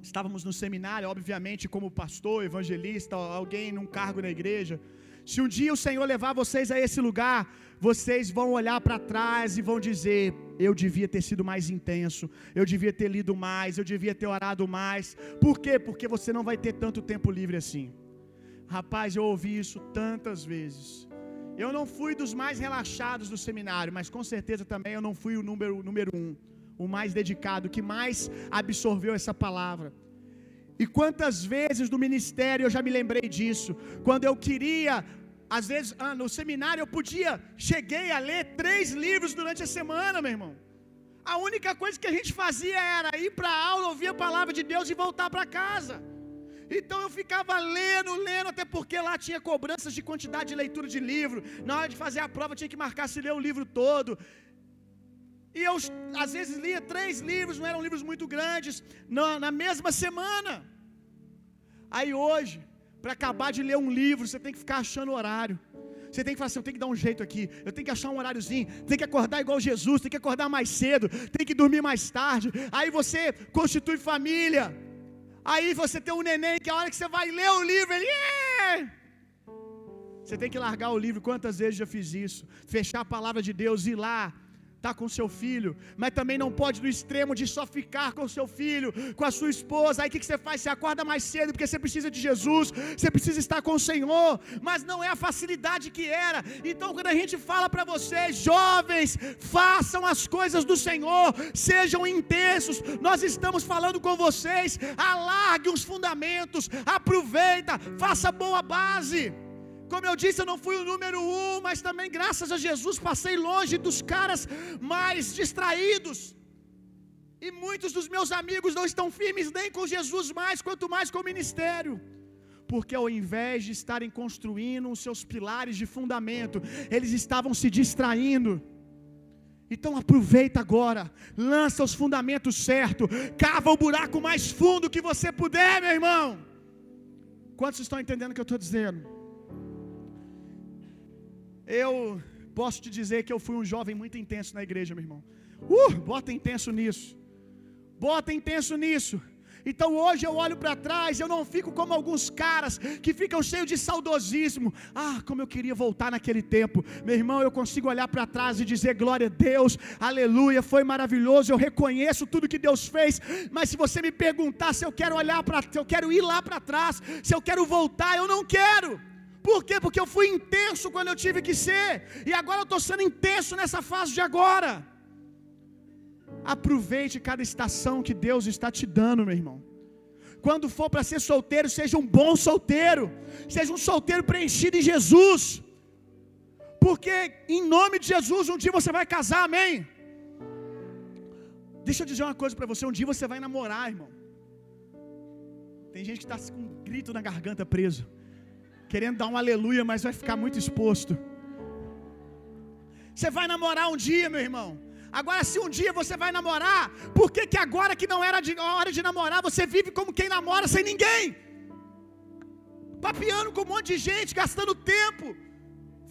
estávamos no seminário, obviamente, como pastor, evangelista, alguém num cargo na igreja. Se um dia o Senhor levar vocês a esse lugar, vocês vão olhar para trás e vão dizer: Eu devia ter sido mais intenso, eu devia ter lido mais, eu devia ter orado mais. Por quê? Porque você não vai ter tanto tempo livre assim. Rapaz, eu ouvi isso tantas vezes. Eu não fui dos mais relaxados do seminário, mas com certeza também eu não fui o número, número um, o mais dedicado, que mais absorveu essa palavra. E quantas vezes no ministério eu já me lembrei disso, quando eu queria, às vezes ah, no seminário eu podia, cheguei a ler três livros durante a semana, meu irmão. A única coisa que a gente fazia era ir para a aula, ouvir a palavra de Deus e voltar para casa. Então eu ficava lendo, lendo, até porque lá tinha cobranças de quantidade de leitura de livro. Na hora de fazer a prova tinha que marcar se ler o livro todo. E eu, às vezes, lia três livros, não eram livros muito grandes, na, na mesma semana. Aí hoje, para acabar de ler um livro, você tem que ficar achando horário. Você tem que falar assim, eu tenho que dar um jeito aqui, eu tenho que achar um horáriozinho, tem que acordar igual Jesus, tem que acordar mais cedo, tem que dormir mais tarde. Aí você constitui família. Aí você tem um neném que a hora que você vai ler o livro, ele é. Você tem que largar o livro. Quantas vezes já fiz isso? Fechar a palavra de Deus, ir lá, tá com seu filho, mas também não pode no extremo de só ficar com seu filho, com a sua esposa. Aí o que, que você faz? Você acorda mais cedo porque você precisa de Jesus, você precisa estar com o Senhor, mas não é a facilidade que era. Então, quando a gente fala para vocês, jovens, façam as coisas do Senhor, sejam intensos. Nós estamos falando com vocês, alargue os fundamentos, aproveita, faça boa base. Como eu disse, eu não fui o número um, mas também, graças a Jesus, passei longe dos caras mais distraídos. E muitos dos meus amigos não estão firmes nem com Jesus mais, quanto mais com o ministério. Porque ao invés de estarem construindo os seus pilares de fundamento, eles estavam se distraindo. Então aproveita agora, lança os fundamentos certos, cava o buraco mais fundo que você puder, meu irmão. Quantos estão entendendo o que eu estou dizendo? Eu posso te dizer que eu fui um jovem muito intenso na igreja, meu irmão. Uh, bota intenso nisso. Bota intenso nisso. Então hoje eu olho para trás, eu não fico como alguns caras que ficam cheios de saudosismo. Ah, como eu queria voltar naquele tempo. Meu irmão, eu consigo olhar para trás e dizer glória a Deus, aleluia, foi maravilhoso. Eu reconheço tudo que Deus fez. Mas se você me perguntar se eu quero olhar para, se eu quero ir lá para trás, se eu quero voltar, eu não quero. Por quê? Porque eu fui intenso quando eu tive que ser, e agora eu estou sendo intenso nessa fase de agora. Aproveite cada estação que Deus está te dando, meu irmão. Quando for para ser solteiro, seja um bom solteiro, seja um solteiro preenchido em Jesus, porque em nome de Jesus, um dia você vai casar, amém? Deixa eu dizer uma coisa para você: um dia você vai namorar, irmão. Tem gente que está com um grito na garganta preso querendo dar um aleluia, mas vai ficar muito exposto. Você vai namorar um dia, meu irmão. Agora, se um dia você vai namorar, por que, que agora que não era de, hora de namorar, você vive como quem namora sem ninguém? Papiando com um monte de gente, gastando tempo,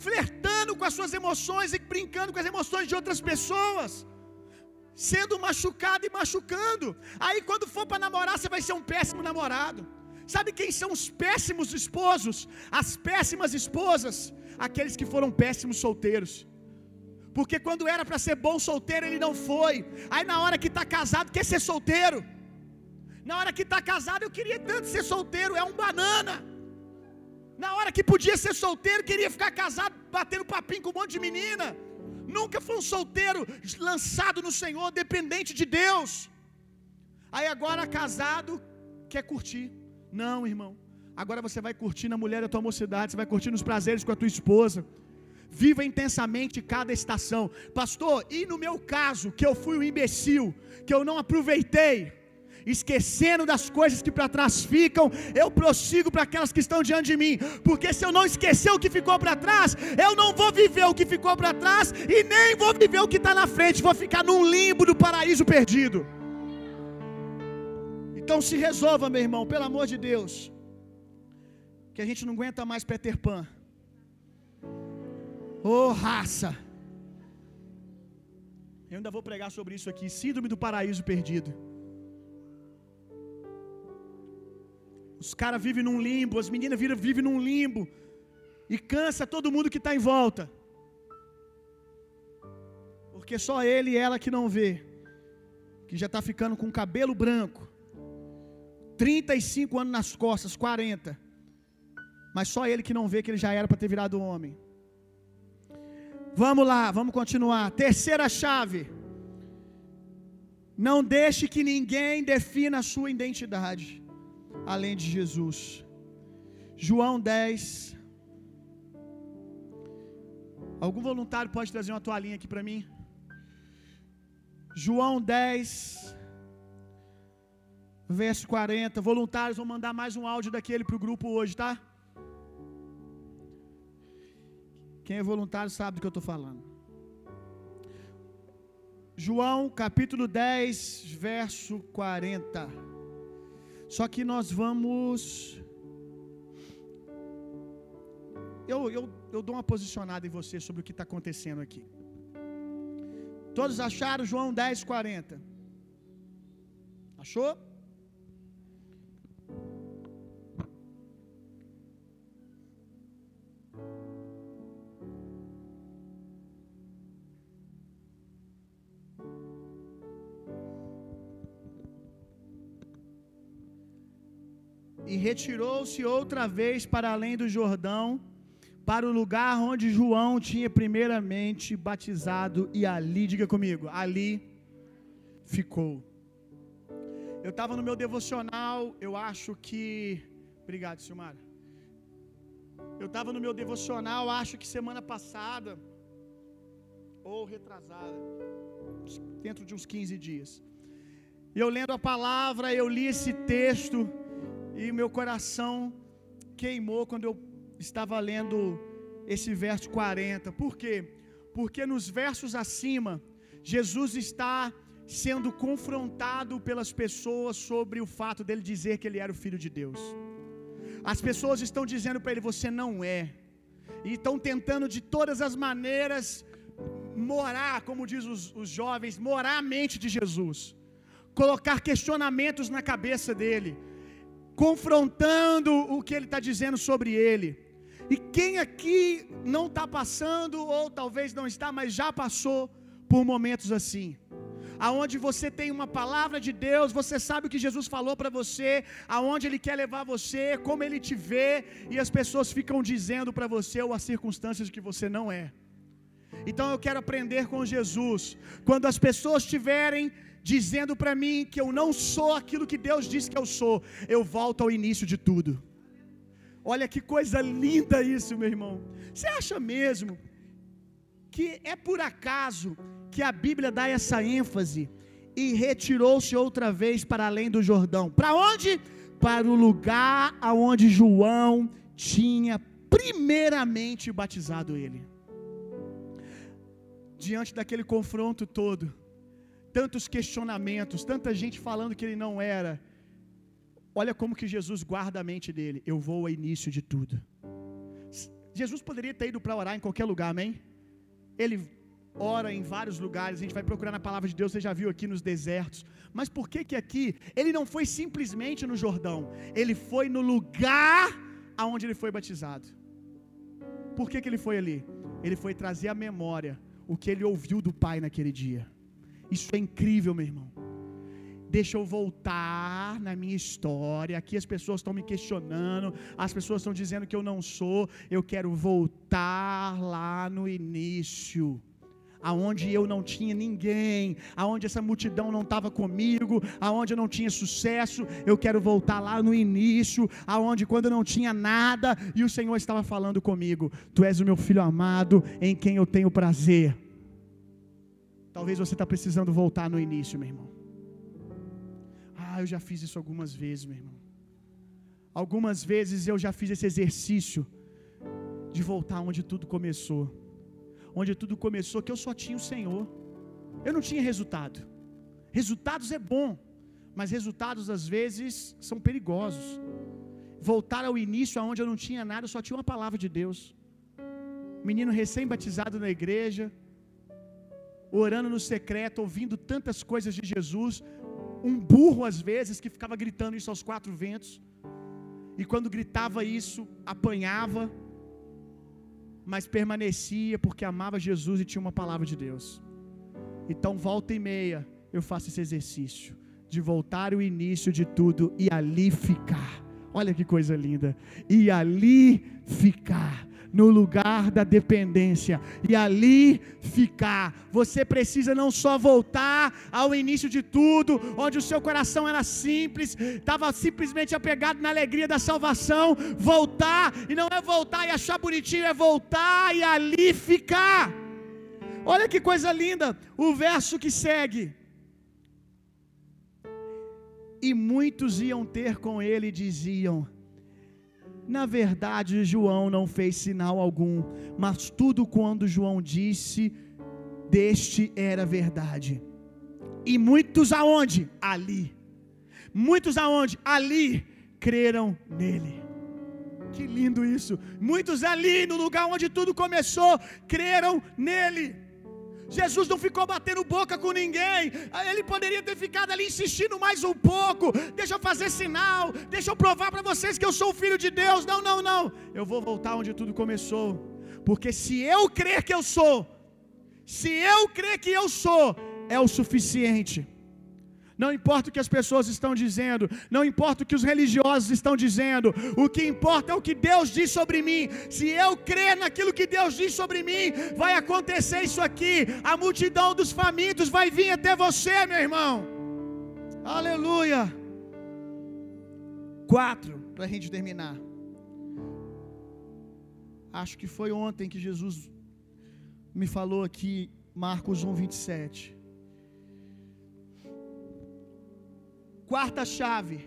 flertando com as suas emoções e brincando com as emoções de outras pessoas, sendo machucado e machucando. Aí, quando for para namorar, você vai ser um péssimo namorado. Sabe quem são os péssimos esposos? As péssimas esposas? Aqueles que foram péssimos solteiros. Porque quando era para ser bom solteiro, ele não foi. Aí na hora que está casado, quer ser solteiro. Na hora que está casado, eu queria tanto ser solteiro, é um banana. Na hora que podia ser solteiro, queria ficar casado, batendo papinho com um monte de menina. Nunca foi um solteiro lançado no Senhor, dependente de Deus. Aí agora casado, quer curtir. Não, irmão. Agora você vai curtir na mulher da tua mocidade, você vai curtir nos prazeres com a tua esposa. Viva intensamente cada estação. Pastor, e no meu caso, que eu fui um imbecil, que eu não aproveitei, esquecendo das coisas que para trás ficam, eu prossigo para aquelas que estão diante de mim, porque se eu não esquecer o que ficou para trás, eu não vou viver o que ficou para trás e nem vou viver o que está na frente, vou ficar num limbo do paraíso perdido. Então se resolva, meu irmão, pelo amor de Deus, que a gente não aguenta mais Peter Pan. Oh, raça! Eu ainda vou pregar sobre isso aqui, síndrome do paraíso perdido. Os caras vivem num limbo, as meninas vivem num limbo e cansa todo mundo que está em volta. Porque só ele e ela que não vê, que já está ficando com cabelo branco, 35 anos nas costas, 40. Mas só ele que não vê que ele já era para ter virado homem. Vamos lá, vamos continuar. Terceira chave. Não deixe que ninguém defina a sua identidade além de Jesus. João 10. Algum voluntário pode trazer uma toalhinha aqui para mim? João 10, verso 40. Voluntários vão mandar mais um áudio daquele para o grupo hoje, tá? Quem é voluntário sabe do que eu estou falando. João capítulo 10, verso 40. Só que nós vamos eu, eu, eu dou uma posicionada em você sobre o que está acontecendo aqui. Todos acharam João 10, 40? Achou? Retirou-se outra vez para além do Jordão, para o lugar onde João tinha primeiramente batizado, e ali, diga comigo, ali ficou. Eu estava no meu devocional, eu acho que. Obrigado, Silmara. Eu estava no meu devocional, acho que semana passada, ou retrasada, dentro de uns 15 dias. Eu lendo a palavra, eu li esse texto, e meu coração queimou quando eu estava lendo esse verso 40. Por quê? Porque nos versos acima, Jesus está sendo confrontado pelas pessoas sobre o fato dele dizer que ele era o filho de Deus. As pessoas estão dizendo para ele: Você não é. E estão tentando de todas as maneiras morar, como diz os, os jovens, morar a mente de Jesus, colocar questionamentos na cabeça dele confrontando o que ele está dizendo sobre ele. E quem aqui não está passando, ou talvez não está, mas já passou por momentos assim, aonde você tem uma palavra de Deus, você sabe o que Jesus falou para você, aonde Ele quer levar você, como Ele te vê, e as pessoas ficam dizendo para você ou as circunstâncias que você não é. Então eu quero aprender com Jesus. Quando as pessoas estiverem dizendo para mim que eu não sou aquilo que Deus diz que eu sou, eu volto ao início de tudo. Olha que coisa linda isso, meu irmão. Você acha mesmo que é por acaso que a Bíblia dá essa ênfase e retirou-se outra vez para além do Jordão? Para onde? Para o lugar aonde João tinha primeiramente batizado ele. Diante daquele confronto todo, tantos questionamentos, tanta gente falando que ele não era. Olha como que Jesus guarda a mente dele. Eu vou ao início de tudo. Jesus poderia ter ido para orar em qualquer lugar, amém? Ele ora em vários lugares, a gente vai procurar na palavra de Deus, você já viu aqui nos desertos. Mas por que que aqui ele não foi simplesmente no Jordão? Ele foi no lugar aonde ele foi batizado. Por que que ele foi ali? Ele foi trazer à memória o que ele ouviu do Pai naquele dia. Isso é incrível, meu irmão. Deixa eu voltar na minha história. Aqui as pessoas estão me questionando, as pessoas estão dizendo que eu não sou. Eu quero voltar lá no início aonde eu não tinha ninguém, aonde essa multidão não estava comigo, aonde eu não tinha sucesso, eu quero voltar lá no início, aonde quando eu não tinha nada e o Senhor estava falando comigo: Tu és o meu filho amado, em quem eu tenho prazer. Talvez você está precisando voltar no início, meu irmão. Ah, eu já fiz isso algumas vezes, meu irmão. Algumas vezes eu já fiz esse exercício de voltar onde tudo começou. Onde tudo começou, que eu só tinha o Senhor. Eu não tinha resultado. Resultados é bom, mas resultados às vezes são perigosos. Voltar ao início, aonde eu não tinha nada, eu só tinha uma palavra de Deus. Menino recém-batizado na igreja, orando no secreto, ouvindo tantas coisas de Jesus, um burro às vezes que ficava gritando isso aos quatro ventos, e quando gritava isso, apanhava, mas permanecia porque amava Jesus e tinha uma palavra de Deus. Então, volta e meia, eu faço esse exercício de voltar ao início de tudo e ali ficar. Olha que coisa linda! E ali ficar no lugar da dependência e ali ficar. Você precisa não só voltar ao início de tudo, onde o seu coração era simples, estava simplesmente apegado na alegria da salvação, voltar, e não é voltar e achar bonitinho, é voltar e ali ficar. Olha que coisa linda, o verso que segue. E muitos iam ter com ele e diziam: na verdade, João não fez sinal algum, mas tudo quando João disse, deste era verdade. E muitos aonde? Ali. Muitos aonde? Ali creram nele. Que lindo isso. Muitos ali no lugar onde tudo começou creram nele. Jesus não ficou batendo boca com ninguém. Ele poderia ter ficado ali insistindo mais um pouco. Deixa eu fazer sinal. Deixa eu provar para vocês que eu sou o filho de Deus. Não, não, não. Eu vou voltar onde tudo começou. Porque se eu crer que eu sou, se eu crer que eu sou, é o suficiente. Não importa o que as pessoas estão dizendo, não importa o que os religiosos estão dizendo, o que importa é o que Deus diz sobre mim. Se eu crer naquilo que Deus diz sobre mim, vai acontecer isso aqui. A multidão dos famintos vai vir até você, meu irmão. Aleluia. Quatro, para a gente terminar. Acho que foi ontem que Jesus me falou aqui, Marcos 1, 27. Quarta chave: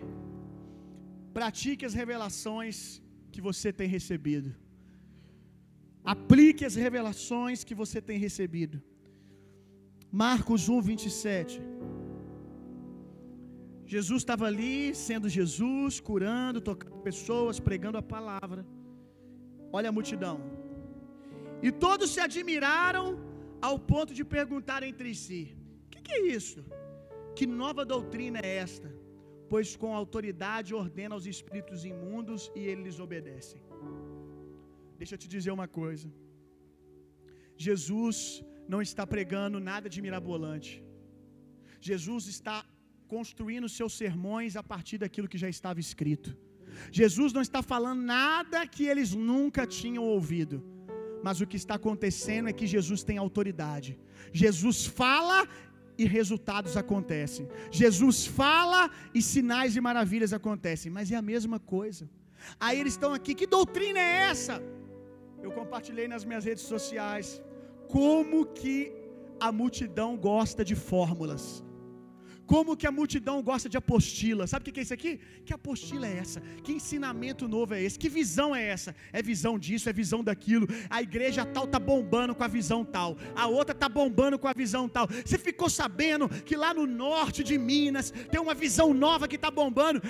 pratique as revelações que você tem recebido. Aplique as revelações que você tem recebido. Marcos 1, 27. Jesus estava ali, sendo Jesus, curando, tocando pessoas, pregando a palavra. Olha a multidão. E todos se admiraram ao ponto de perguntar entre si: O que, que é isso? Que nova doutrina é esta? Pois com autoridade ordena aos espíritos imundos e eles obedecem. Deixa eu te dizer uma coisa. Jesus não está pregando nada de mirabolante. Jesus está construindo seus sermões a partir daquilo que já estava escrito. Jesus não está falando nada que eles nunca tinham ouvido. Mas o que está acontecendo é que Jesus tem autoridade. Jesus fala e resultados acontecem. Jesus fala e sinais e maravilhas acontecem, mas é a mesma coisa. Aí eles estão aqui, que doutrina é essa? Eu compartilhei nas minhas redes sociais como que a multidão gosta de fórmulas. Como que a multidão gosta de apostila? Sabe o que é isso aqui? Que apostila é essa? Que ensinamento novo é esse? Que visão é essa? É visão disso, é visão daquilo. A igreja tal tá bombando com a visão tal. A outra tá bombando com a visão tal. Você ficou sabendo que lá no norte de Minas tem uma visão nova que tá bombando?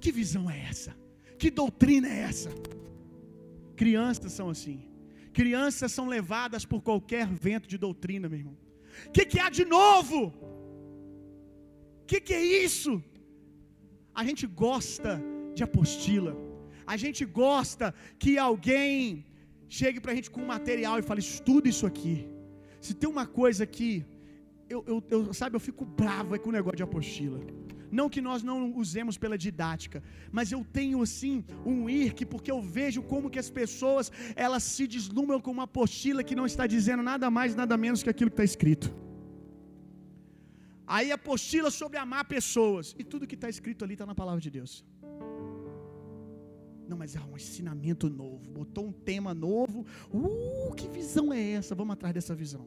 Que visão é essa? Que doutrina é essa? Crianças são assim. Crianças são levadas por qualquer vento de doutrina, meu irmão. O que, que há de novo? Que, que é isso? A gente gosta de apostila. A gente gosta que alguém chegue para a gente com material e fale: estuda isso aqui. Se tem uma coisa que, eu, eu, eu, sabe, eu fico bravo é com o negócio de apostila. Não que nós não usemos pela didática, mas eu tenho assim um irque porque eu vejo como que as pessoas elas se deslumbram com uma apostila que não está dizendo nada mais, nada menos que aquilo que está escrito. Aí apostila sobre amar pessoas. E tudo que está escrito ali está na palavra de Deus. Não, mas é um ensinamento novo. Botou um tema novo. Uh, que visão é essa? Vamos atrás dessa visão.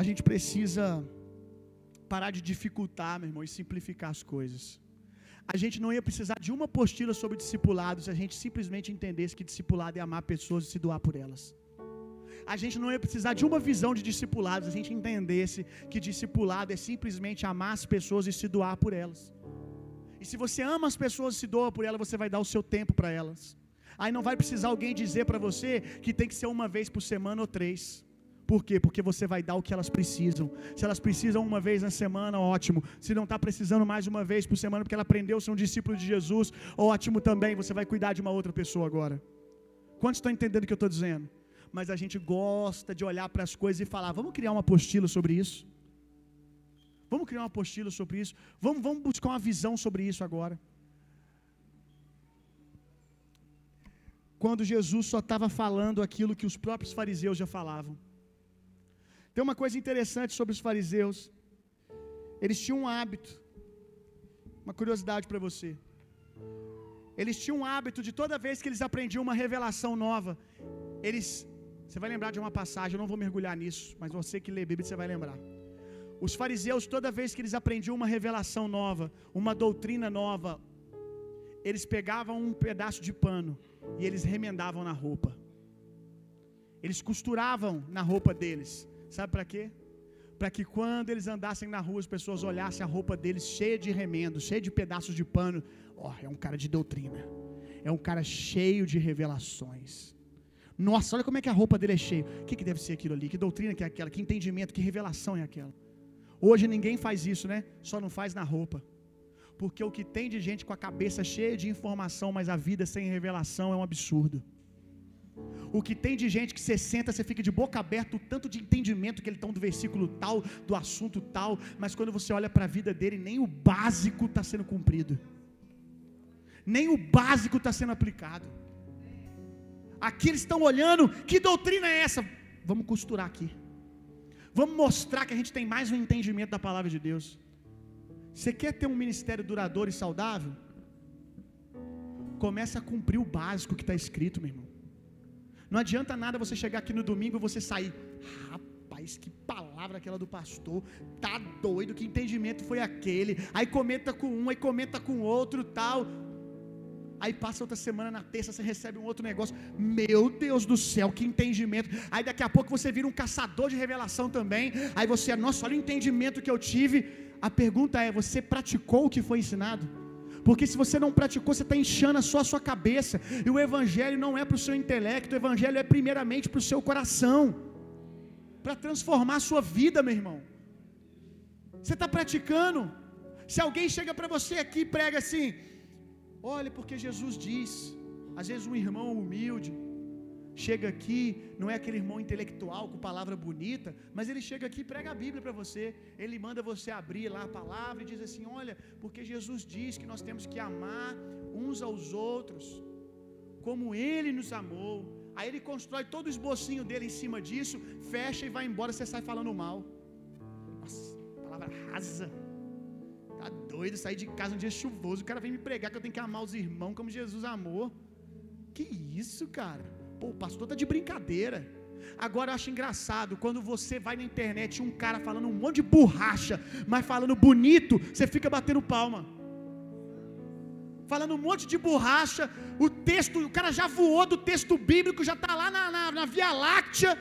A gente precisa parar de dificultar, meu irmão, e simplificar as coisas. A gente não ia precisar de uma apostila sobre discipulado se a gente simplesmente entendesse que discipulado é amar pessoas e se doar por elas a gente não ia precisar de uma visão de discipulado, se a gente entendesse que discipulado é simplesmente amar as pessoas e se doar por elas. E se você ama as pessoas e se doa por elas, você vai dar o seu tempo para elas. Aí não vai precisar alguém dizer para você que tem que ser uma vez por semana ou três. Por quê? Porque você vai dar o que elas precisam. Se elas precisam uma vez na semana, ótimo. Se não está precisando mais uma vez por semana, porque ela aprendeu a ser um discípulo de Jesus, ótimo também. Você vai cuidar de uma outra pessoa agora. Quantos estão entendendo o que eu estou dizendo? Mas a gente gosta de olhar para as coisas e falar: vamos criar uma apostila sobre isso? Vamos criar uma apostila sobre isso? Vamos, vamos buscar uma visão sobre isso agora. Quando Jesus só estava falando aquilo que os próprios fariseus já falavam. Tem uma coisa interessante sobre os fariseus. Eles tinham um hábito, uma curiosidade para você. Eles tinham um hábito de toda vez que eles aprendiam uma revelação nova, eles você vai lembrar de uma passagem, eu não vou mergulhar nisso, mas você que lê Bíblia, você vai lembrar. Os fariseus, toda vez que eles aprendiam uma revelação nova, uma doutrina nova, eles pegavam um pedaço de pano e eles remendavam na roupa. Eles costuravam na roupa deles. Sabe para quê? Para que quando eles andassem na rua, as pessoas olhassem a roupa deles cheia de remendo, cheia de pedaços de pano. Ó, oh, é um cara de doutrina. É um cara cheio de revelações. Nossa, olha como é que a roupa dele é cheia. O que, que deve ser aquilo ali? Que doutrina que é aquela? Que entendimento, que revelação é aquela? Hoje ninguém faz isso, né? Só não faz na roupa. Porque o que tem de gente com a cabeça cheia de informação, mas a vida sem revelação é um absurdo. O que tem de gente que você senta, você fica de boca aberta, o tanto de entendimento que ele tem do versículo tal, do assunto tal, mas quando você olha para a vida dele, nem o básico está sendo cumprido, nem o básico está sendo aplicado. Aqui eles estão olhando, que doutrina é essa? Vamos costurar aqui, vamos mostrar que a gente tem mais um entendimento da palavra de Deus. Você quer ter um ministério duradouro e saudável? Comece a cumprir o básico que está escrito, meu irmão. Não adianta nada você chegar aqui no domingo e você sair. Rapaz, que palavra aquela do pastor. Tá doido, que entendimento foi aquele. Aí comenta com um, aí comenta com outro, tal. Aí passa outra semana na terça, você recebe um outro negócio. Meu Deus do céu, que entendimento. Aí daqui a pouco você vira um caçador de revelação também. Aí você, nossa, olha o entendimento que eu tive. A pergunta é: você praticou o que foi ensinado? Porque se você não praticou, você está inchando só a sua cabeça. E o Evangelho não é para o seu intelecto, o Evangelho é primeiramente para o seu coração. Para transformar a sua vida, meu irmão. Você está praticando. Se alguém chega para você aqui e prega assim, olha, porque Jesus diz, às vezes um irmão humilde, chega aqui, não é aquele irmão intelectual com palavra bonita, mas ele chega aqui e prega a Bíblia para você. Ele manda você abrir lá a palavra e diz assim: Olha, porque Jesus diz que nós temos que amar uns aos outros, como Ele nos amou. Aí ele constrói todo o esbocinho dele em cima disso, fecha e vai embora, você sai falando mal. Nossa, palavra rasa. Tá doido sair de casa um dia chuvoso, o cara vem me pregar que eu tenho que amar os irmãos como Jesus amou. Que isso, cara? Pô, o pastor tá de brincadeira. Agora eu acho engraçado quando você vai na internet um cara falando um monte de borracha, mas falando bonito, você fica batendo palma. Falando um monte de borracha, o texto, o cara já voou do texto bíblico, já está lá na, na, na, Via Láctea,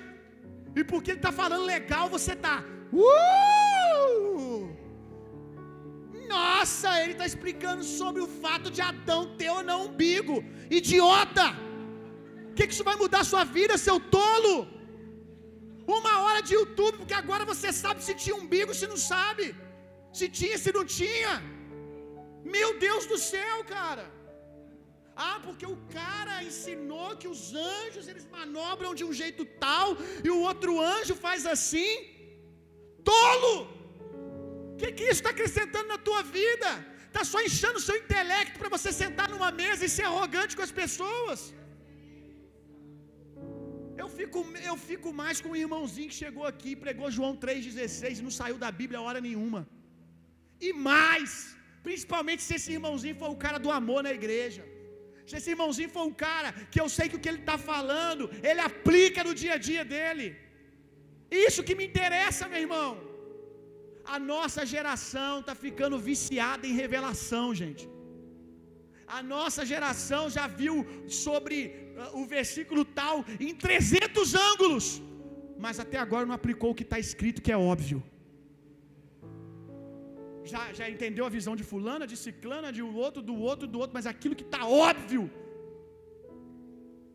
e porque ele está falando legal, você está. Uh! Nossa, ele está explicando sobre o fato de Adão ter ou não umbigo. Idiota! O que, que isso vai mudar a sua vida, seu tolo? Uma hora de YouTube, porque agora você sabe se tinha umbigo, se não sabe. Se tinha, se não tinha. Meu Deus do céu, cara. Ah, porque o cara ensinou que os anjos eles manobram de um jeito tal e o outro anjo faz assim. Tolo! O que, que isso está acrescentando na tua vida? Está só enchendo o seu intelecto para você sentar numa mesa e ser arrogante com as pessoas. Eu fico, eu fico mais com o irmãozinho que chegou aqui e pregou João 3,16 e não saiu da Bíblia hora nenhuma. E mais, principalmente se esse irmãozinho for o cara do amor na igreja. Se esse irmãozinho for um cara que eu sei que o que ele está falando, ele aplica no dia a dia dele. Isso que me interessa, meu irmão. A nossa geração está ficando viciada em revelação, gente. A nossa geração já viu sobre uh, o versículo tal em 300 ângulos, mas até agora não aplicou o que está escrito, que é óbvio. Já, já entendeu a visão de fulana, de ciclana, de um outro, do outro, do outro, mas aquilo que está óbvio.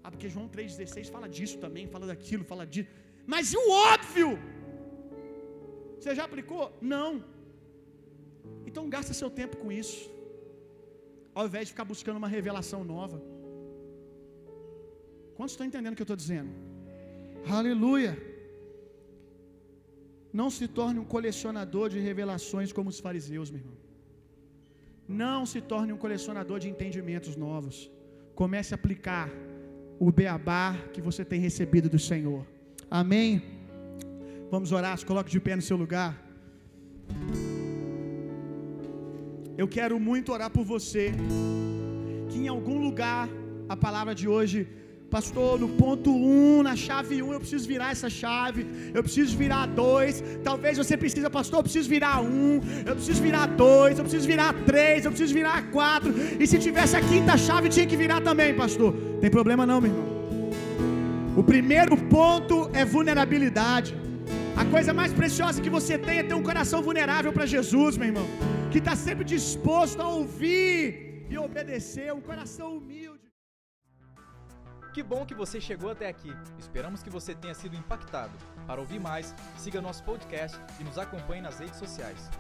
Ah, porque João 3,16 fala disso também, fala daquilo, fala disso. Mas e o óbvio? Você já aplicou? Não. Então gasta seu tempo com isso ao invés de ficar buscando uma revelação nova. Quantos estão entendendo o que eu estou dizendo? Aleluia! Não se torne um colecionador de revelações como os fariseus, meu irmão. Não se torne um colecionador de entendimentos novos. Comece a aplicar o beabá que você tem recebido do Senhor. Amém? Vamos orar, se coloque de pé no seu lugar. Eu quero muito orar por você. Que em algum lugar a palavra de hoje, pastor, no ponto 1, um, na chave 1, um, eu preciso virar essa chave. Eu preciso virar dois. Talvez você precisa, pastor, eu preciso virar um. Eu preciso virar dois. Eu preciso virar três. Eu preciso virar quatro. E se tivesse a quinta chave, tinha que virar também, pastor. Tem problema não, meu irmão. O primeiro ponto é vulnerabilidade. A coisa mais preciosa que você tem é ter um coração vulnerável para Jesus, meu irmão que está sempre disposto a ouvir e obedecer, um coração humilde. Que bom que você chegou até aqui. Esperamos que você tenha sido impactado. Para ouvir mais, siga nosso podcast e nos acompanhe nas redes sociais.